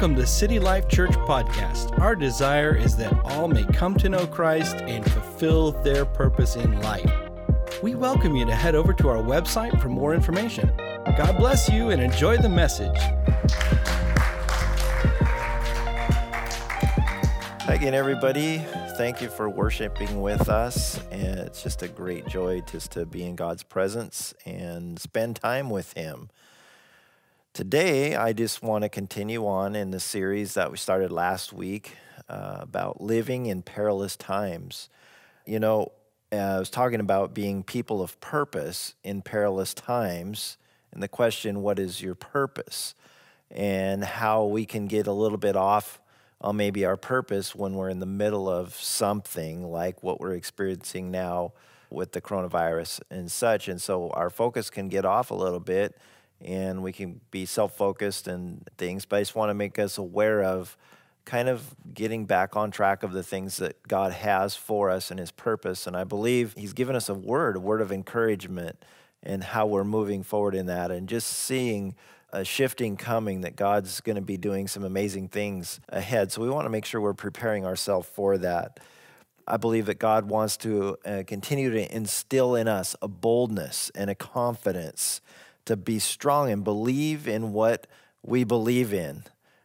Welcome to City Life Church Podcast. Our desire is that all may come to know Christ and fulfill their purpose in life. We welcome you to head over to our website for more information. God bless you and enjoy the message. Again, everybody. Thank you for worshiping with us. And it's just a great joy just to be in God's presence and spend time with Him. Today, I just want to continue on in the series that we started last week uh, about living in perilous times. You know, uh, I was talking about being people of purpose in perilous times, and the question, what is your purpose? And how we can get a little bit off on maybe our purpose when we're in the middle of something like what we're experiencing now with the coronavirus and such. And so our focus can get off a little bit and we can be self focused and things. But I just want to make us aware of kind of getting back on track of the things that God has for us and His purpose. And I believe He's given us a word, a word of encouragement, and how we're moving forward in that, and just seeing a shifting coming that God's going to be doing some amazing things ahead. So we want to make sure we're preparing ourselves for that. I believe that God wants to uh, continue to instill in us a boldness and a confidence to be strong and believe in what we believe in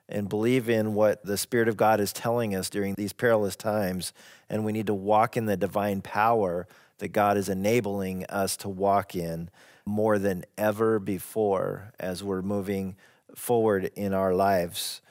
and believe in what the Spirit of God is telling us during these perilous times. And we need to walk in the divine power that God is enabling us to walk in more than ever before as we're moving forward in our lives.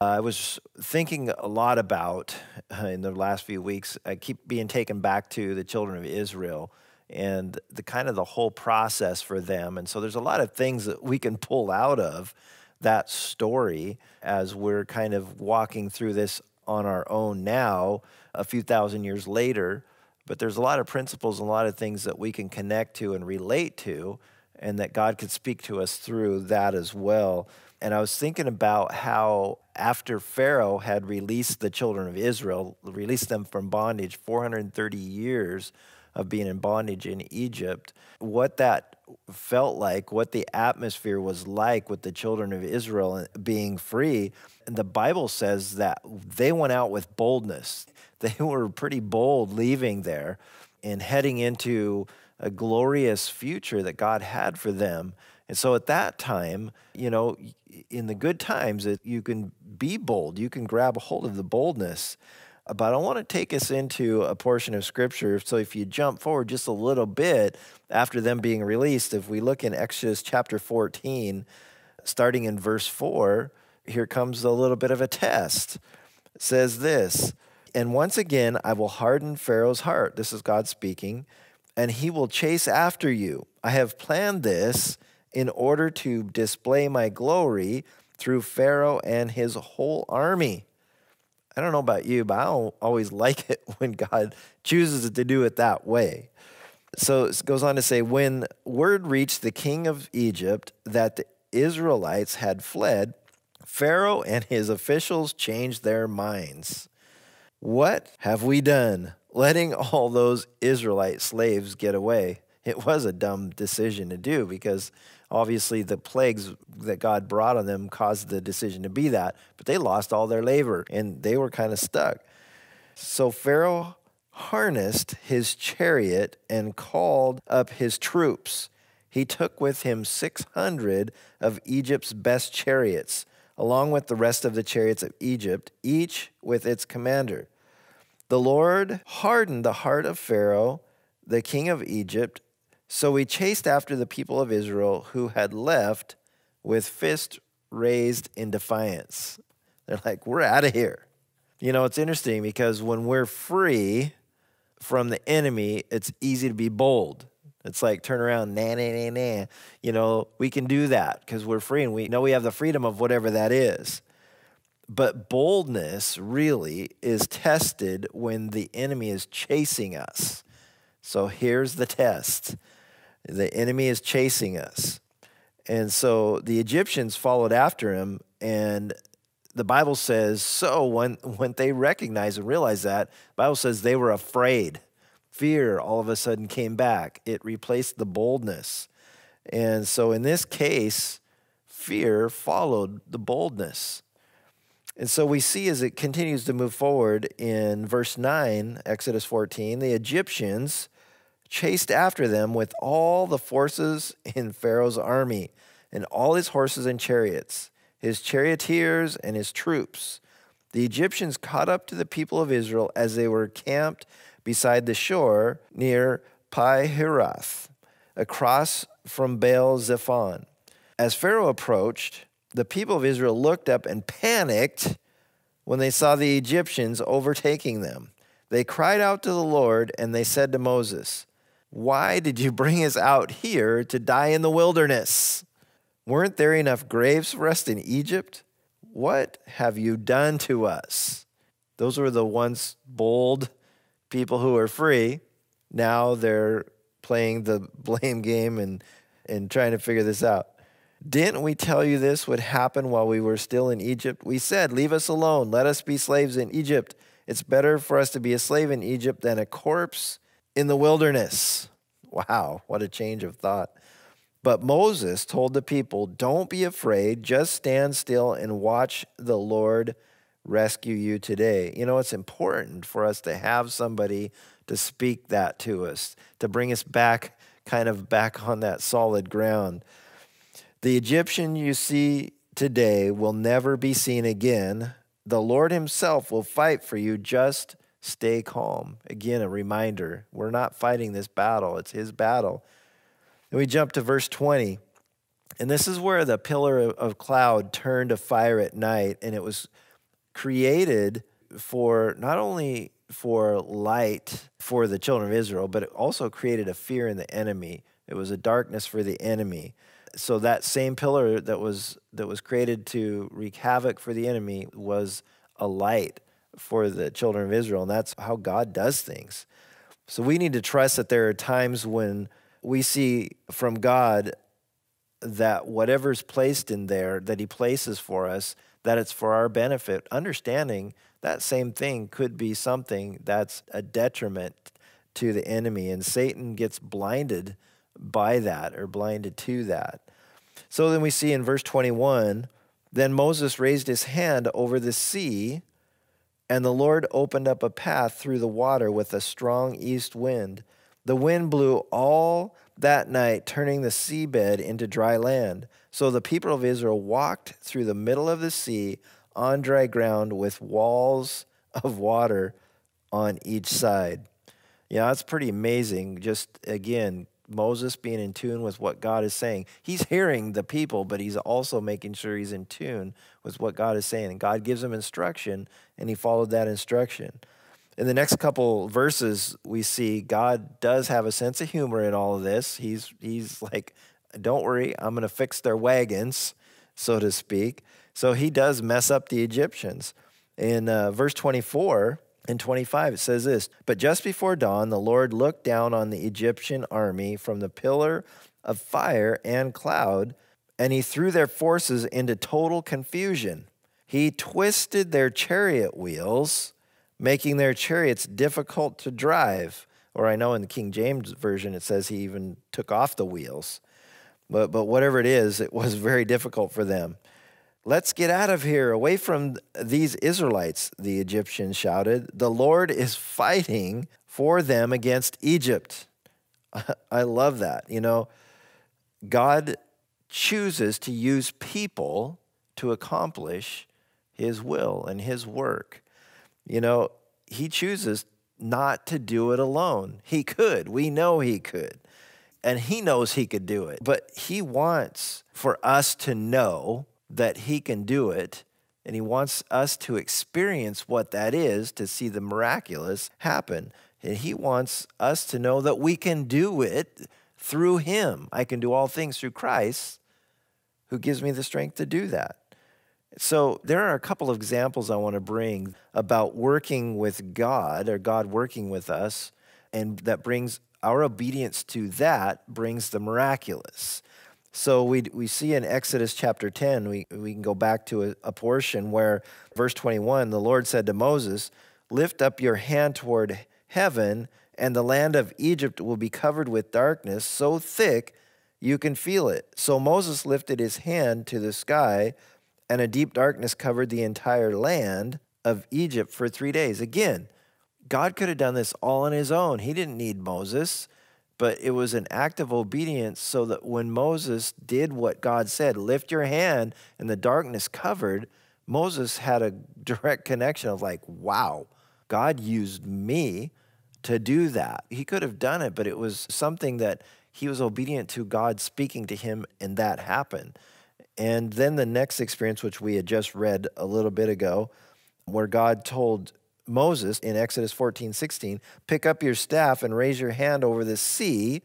Uh, I was thinking a lot about uh, in the last few weeks, I keep being taken back to the children of Israel and the kind of the whole process for them. And so there's a lot of things that we can pull out of that story as we're kind of walking through this on our own now, a few thousand years later. But there's a lot of principles and a lot of things that we can connect to and relate to, and that God could speak to us through that as well. And I was thinking about how after Pharaoh had released the children of Israel, released them from bondage 430 years, of being in bondage in Egypt, what that felt like, what the atmosphere was like with the children of Israel being free. And the Bible says that they went out with boldness. They were pretty bold leaving there and heading into a glorious future that God had for them. And so at that time, you know, in the good times, you can be bold, you can grab a hold of the boldness but I want to take us into a portion of scripture. So if you jump forward just a little bit after them being released, if we look in Exodus chapter 14, starting in verse 4, here comes a little bit of a test. It says this, and once again I will harden Pharaoh's heart. This is God speaking, and he will chase after you. I have planned this in order to display my glory through Pharaoh and his whole army. I don't know about you, but I don't always like it when God chooses to do it that way. So it goes on to say, when word reached the king of Egypt that the Israelites had fled, Pharaoh and his officials changed their minds. What have we done, letting all those Israelite slaves get away? It was a dumb decision to do because obviously the plagues that God brought on them caused the decision to be that, but they lost all their labor and they were kind of stuck. So Pharaoh harnessed his chariot and called up his troops. He took with him 600 of Egypt's best chariots, along with the rest of the chariots of Egypt, each with its commander. The Lord hardened the heart of Pharaoh, the king of Egypt, so we chased after the people of Israel who had left with fist raised in defiance. They're like, we're out of here. You know, it's interesting because when we're free from the enemy, it's easy to be bold. It's like turn around, nah, nah, nah, nah. You know, we can do that because we're free and we know we have the freedom of whatever that is. But boldness really is tested when the enemy is chasing us. So here's the test the enemy is chasing us. And so the Egyptians followed after him. And the Bible says, so when, when they recognized and realized that, Bible says they were afraid. Fear all of a sudden came back. It replaced the boldness. And so in this case, fear followed the boldness. And so we see as it continues to move forward in verse 9, Exodus 14, the Egyptians chased after them with all the forces in Pharaoh's army and all his horses and chariots, his charioteers and his troops. The Egyptians caught up to the people of Israel as they were camped beside the shore near Pi Hahiroth, across from Baal Zephon. As Pharaoh approached, the people of Israel looked up and panicked when they saw the Egyptians overtaking them. They cried out to the Lord and they said to Moses, Why did you bring us out here to die in the wilderness? Weren't there enough graves for us in Egypt? What have you done to us? Those were the once bold people who were free. Now they're playing the blame game and, and trying to figure this out. Didn't we tell you this would happen while we were still in Egypt? We said, Leave us alone. Let us be slaves in Egypt. It's better for us to be a slave in Egypt than a corpse in the wilderness. Wow, what a change of thought. But Moses told the people, Don't be afraid, just stand still and watch the Lord rescue you today. You know, it's important for us to have somebody to speak that to us, to bring us back, kind of back on that solid ground. The Egyptian you see today will never be seen again. The Lord Himself will fight for you. Just stay calm. Again, a reminder we're not fighting this battle, it's His battle. And we jump to verse 20. And this is where the pillar of cloud turned to fire at night, and it was created for not only for light for the children of Israel, but it also created a fear in the enemy. It was a darkness for the enemy so that same pillar that was that was created to wreak havoc for the enemy was a light for the children of Israel, and that's how God does things. So we need to trust that there are times when we see from God that whatever's placed in there that He places for us, that it's for our benefit, understanding that same thing could be something that's a detriment to the enemy, and Satan gets blinded by that or blinded to that. So then we see in verse 21 then Moses raised his hand over the sea, and the Lord opened up a path through the water with a strong east wind. The wind blew all that night, turning the seabed into dry land. So the people of Israel walked through the middle of the sea on dry ground with walls of water on each side. Yeah, that's pretty amazing. Just again, Moses being in tune with what God is saying. He's hearing the people, but he's also making sure he's in tune with what God is saying. And God gives him instruction, and he followed that instruction. In the next couple verses, we see God does have a sense of humor in all of this. He's, he's like, don't worry, I'm going to fix their wagons, so to speak. So he does mess up the Egyptians. In uh, verse 24, in 25, it says this But just before dawn, the Lord looked down on the Egyptian army from the pillar of fire and cloud, and he threw their forces into total confusion. He twisted their chariot wheels, making their chariots difficult to drive. Or I know in the King James Version it says he even took off the wheels. But, but whatever it is, it was very difficult for them. Let's get out of here, away from these Israelites, the Egyptians shouted. The Lord is fighting for them against Egypt. I love that. You know, God chooses to use people to accomplish his will and his work. You know, he chooses not to do it alone. He could. We know he could. And he knows he could do it. But he wants for us to know that He can do it. And He wants us to experience what that is to see the miraculous happen. And He wants us to know that we can do it through Him. I can do all things through Christ who gives me the strength to do that. So, there are a couple of examples I want to bring about working with God or God working with us, and that brings our obedience to that brings the miraculous. So we, we see in Exodus chapter 10, we, we can go back to a, a portion where, verse 21, the Lord said to Moses, Lift up your hand toward heaven, and the land of Egypt will be covered with darkness so thick you can feel it. So Moses lifted his hand to the sky, and a deep darkness covered the entire land of Egypt for three days. Again, God could have done this all on his own. He didn't need Moses, but it was an act of obedience so that when Moses did what God said, lift your hand, and the darkness covered, Moses had a direct connection of like, wow, God used me to do that. He could have done it, but it was something that he was obedient to God speaking to him, and that happened. And then the next experience, which we had just read a little bit ago, where God told Moses in Exodus 14, 16, pick up your staff and raise your hand over the sea,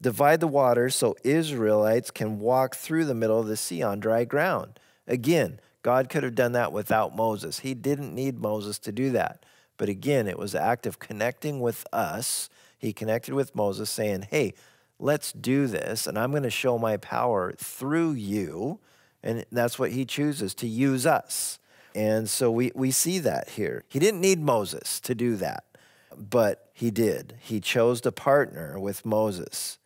divide the waters so Israelites can walk through the middle of the sea on dry ground. Again, God could have done that without Moses. He didn't need Moses to do that. But again, it was an act of connecting with us. He connected with Moses, saying, Hey, let's do this, and I'm going to show my power through you. And that's what he chooses to use us. And so we, we see that here. He didn't need Moses to do that, but he did. He chose to partner with Moses.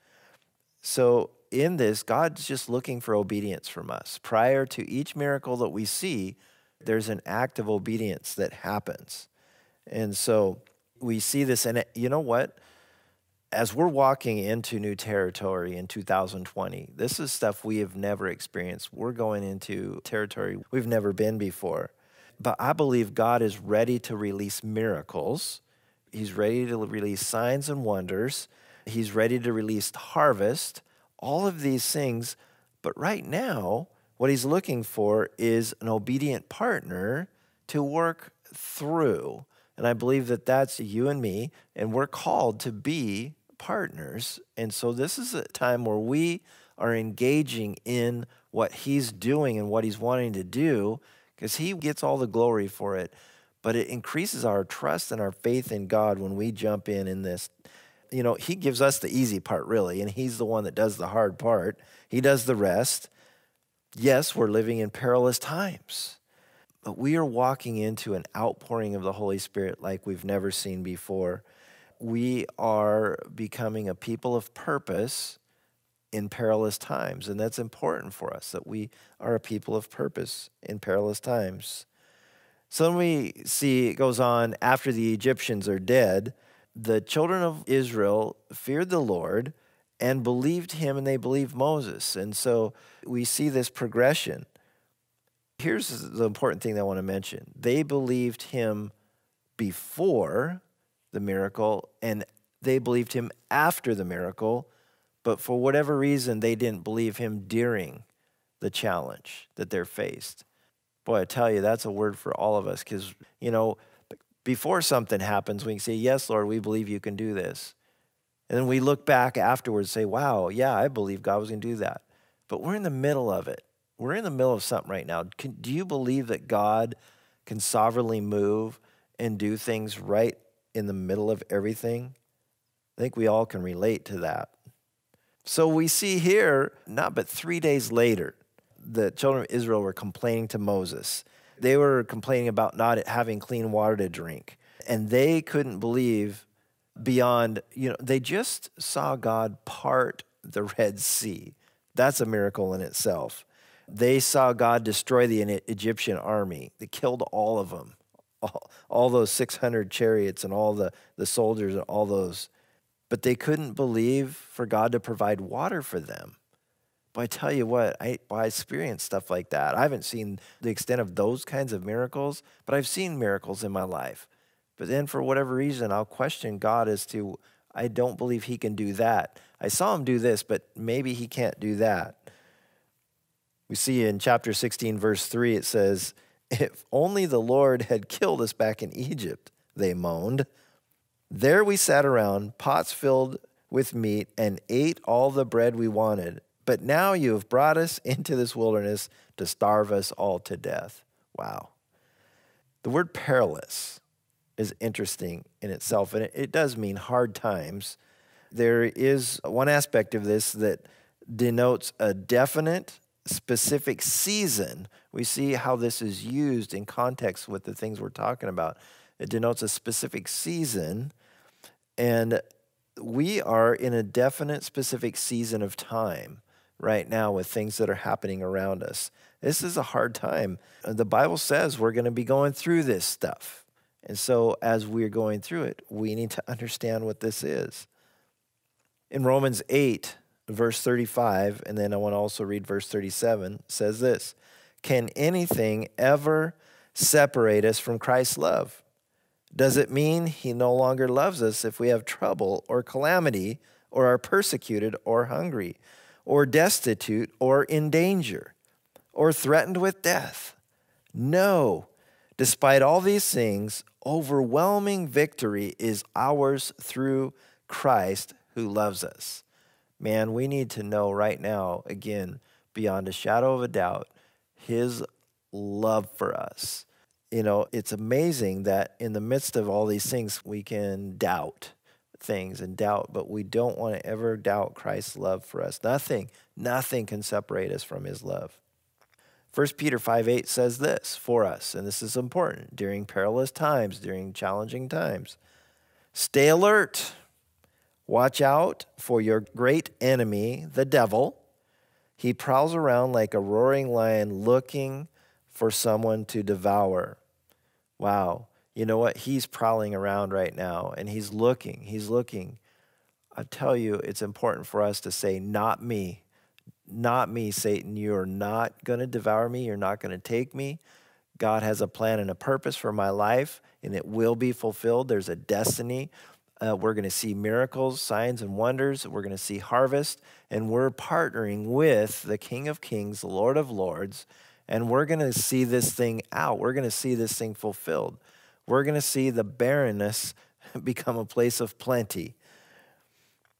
So in this, God's just looking for obedience from us. Prior to each miracle that we see, there's an act of obedience that happens. And so we see this, and you know what? As we're walking into new territory in 2020, this is stuff we have never experienced. We're going into territory we've never been before. But I believe God is ready to release miracles. He's ready to release signs and wonders. He's ready to release harvest, all of these things. But right now, what he's looking for is an obedient partner to work through. And I believe that that's you and me, and we're called to be partners. And so this is a time where we are engaging in what he's doing and what he's wanting to do because He gets all the glory for it. But it increases our trust and our faith in God when we jump in in this. You know, He gives us the easy part, really, and He's the one that does the hard part. He does the rest. Yes, we're living in perilous times, but we are walking into an outpouring of the Holy Spirit like we've never seen before. We are becoming a people of purpose in perilous times. And that's important for us that we are a people of purpose in perilous times. So then we see it goes on after the Egyptians are dead, the children of Israel feared the Lord and believed him and they believed Moses. And so we see this progression. Here's the important thing that I want to mention they believed him before the miracle and they believed him after the miracle but for whatever reason, they didn't believe him during the challenge that they're faced. Boy, I tell you, that's a word for all of us because, you know, before something happens, we can say, Yes, Lord, we believe you can do this. And then we look back afterwards and say, Wow, yeah, I believe God was going to do that. But we're in the middle of it. We're in the middle of something right now. Can, do you believe that God can sovereignly move and do things right in the middle of everything? I think we all can relate to that. So we see here, not but three days later, the children of Israel were complaining to Moses. They were complaining about not having clean water to drink. And they couldn't believe beyond, you know, they just saw God part the Red Sea. That's a miracle in itself. They saw God destroy the Egyptian army. They killed all of them, all, all those 600 chariots and all the, the soldiers and all those but they couldn't believe for God to provide water for them. But I tell you what, I, well, I experienced stuff like that. I haven't seen the extent of those kinds of miracles, but I've seen miracles in my life. But then, for whatever reason, I'll question God as to, I don't believe He can do that. I saw Him do this, but maybe He can't do that. We see in chapter 16, verse 3, it says, If only the Lord had killed us back in Egypt, they moaned. There we sat around, pots filled with meat, and ate all the bread we wanted. But now you have brought us into this wilderness to starve us all to death. Wow. The word perilous is interesting in itself, and it, does mean hard times. There is one aspect of this that denotes a definite, specific season. We see how this is used in context with the things we're talking about. It denotes a specific season. And we are in a definite, specific season of time right now with things that are happening around us. This is a hard time. Uh, the Bible says we're going to be going through this stuff. And so, as we're going through it, we need to understand what this is. In Romans 8, verse 35, and then I want to also read verse 37, says this Can anything ever separate us from Christ's love? Does it mean he no longer loves us if we have trouble or calamity or are persecuted or hungry or destitute or in danger or threatened with death? No. Despite all these things, overwhelming victory is ours through Christ who loves us. Man, we need to know right now, again, beyond a shadow of a doubt, his love for us. You know, it's amazing that in the midst of all these things, we can doubt things and doubt, but we don't want to ever doubt Christ's love for us. Nothing, nothing can separate us from his love. 1 Peter 5 8 says this for us, and this is important during perilous times, during challenging times. Stay alert. Watch out for your great enemy, the devil. He prowls around like a roaring lion looking for someone to devour. Wow. You know what? He's prowling around right now and he's looking. He's looking. I tell you, it's important for us to say, Not me. Not me, Satan. You are not going to devour me. You're not going to take me. God has a plan and a purpose for my life, and it will be fulfilled. There's a destiny. Uh, we're going to see miracles, signs, and wonders. We're going to see harvest, and we're partnering with the King of Kings, the Lord of Lords, and we're going to see this thing out. We're going to see this thing fulfilled. We're going to see the barrenness become a place of plenty.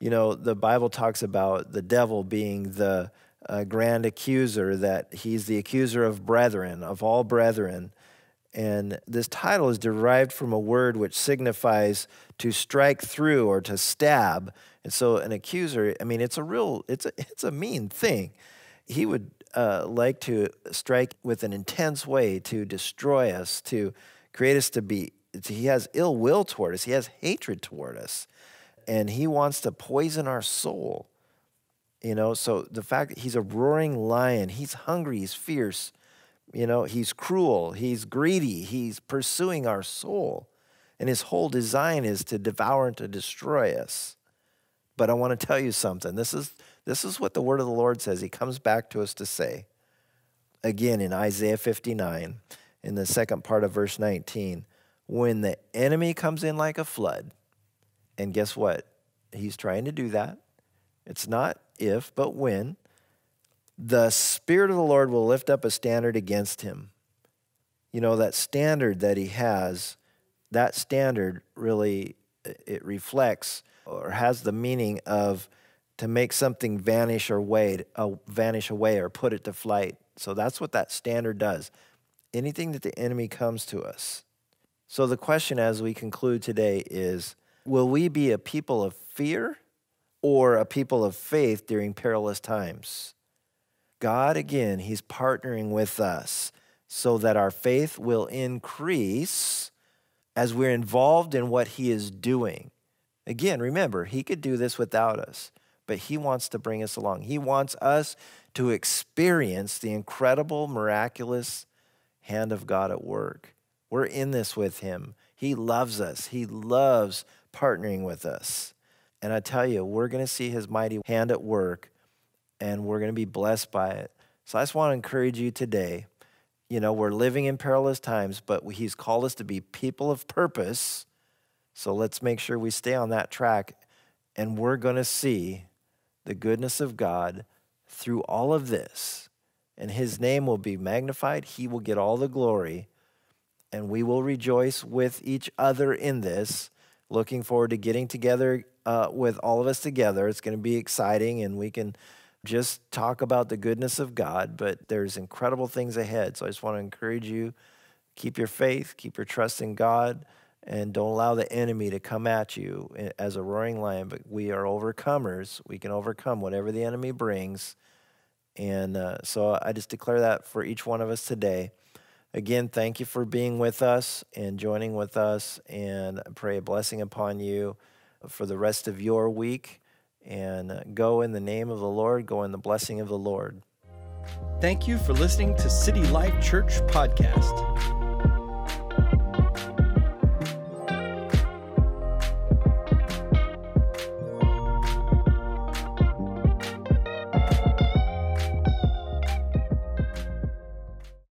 You know, the Bible talks about the devil being the uh, grand accuser, that he's the accuser of brethren, of all brethren. And this title is derived from a word which signifies to strike through or to stab. And so an accuser, I mean, it's a real, it's a, it's a mean thing. He would uh, like to strike with an intense way to destroy us, to create us to be, he has ill will toward us, he has hatred toward us, and he wants to poison our soul. You know, so the fact that he's a roaring lion, he's hungry, he's fierce, you know, he's cruel, he's greedy, he's pursuing our soul. And his whole design is to devour and to destroy us. But I want to tell you something. This is this is what the word of the Lord says. He comes back to us to say, again in Isaiah 59, in the second part of verse 19, when the enemy comes in like a flood, and guess what? He's trying to do that. It's not if, but when. The Spirit of the Lord will lift up a standard against him. You know, that standard that he has, that standard really, it reflects or has the meaning of to make something vanish or way, uh, vanish away or put it to flight. So that's what that standard does. Anything that the enemy comes to us. So the question as we conclude today is will we be a people of fear or a people of faith during perilous times? God, again, He's partnering with us so that our faith will increase as we're involved in what He is doing. Again, remember, He could do this without us but He wants to bring us along. He wants us to experience the incredible, miraculous hand of God at work. We're in this with Him. He loves us, He loves partnering with us. And I tell you, we're going to see His mighty hand at work and we're going to be blessed by it. So I just want to encourage you today. You know, we're living in perilous times, but He's called us to be people of purpose. So let's make sure we stay on that track and we're going to see the goodness of God through all of this, and his name will be magnified. He will get all the glory, and we will rejoice with each other in this. Looking forward to getting together uh, with all of us together. It's going to be exciting, and we can just talk about the goodness of God, but there's incredible things ahead. So I just want to encourage you keep your faith, keep your trust in God and don't allow the enemy to come at you as a roaring lion. But we are overcomers. We can overcome whatever the enemy brings. And uh, so I just declare that for each one of us today. Again, thank you for being with us and joining with us. And I pray a blessing upon you for the rest of your week. And uh, go in the name of the Lord, go in the blessing of the Lord. Thank you for listening to City Life Church Podcast.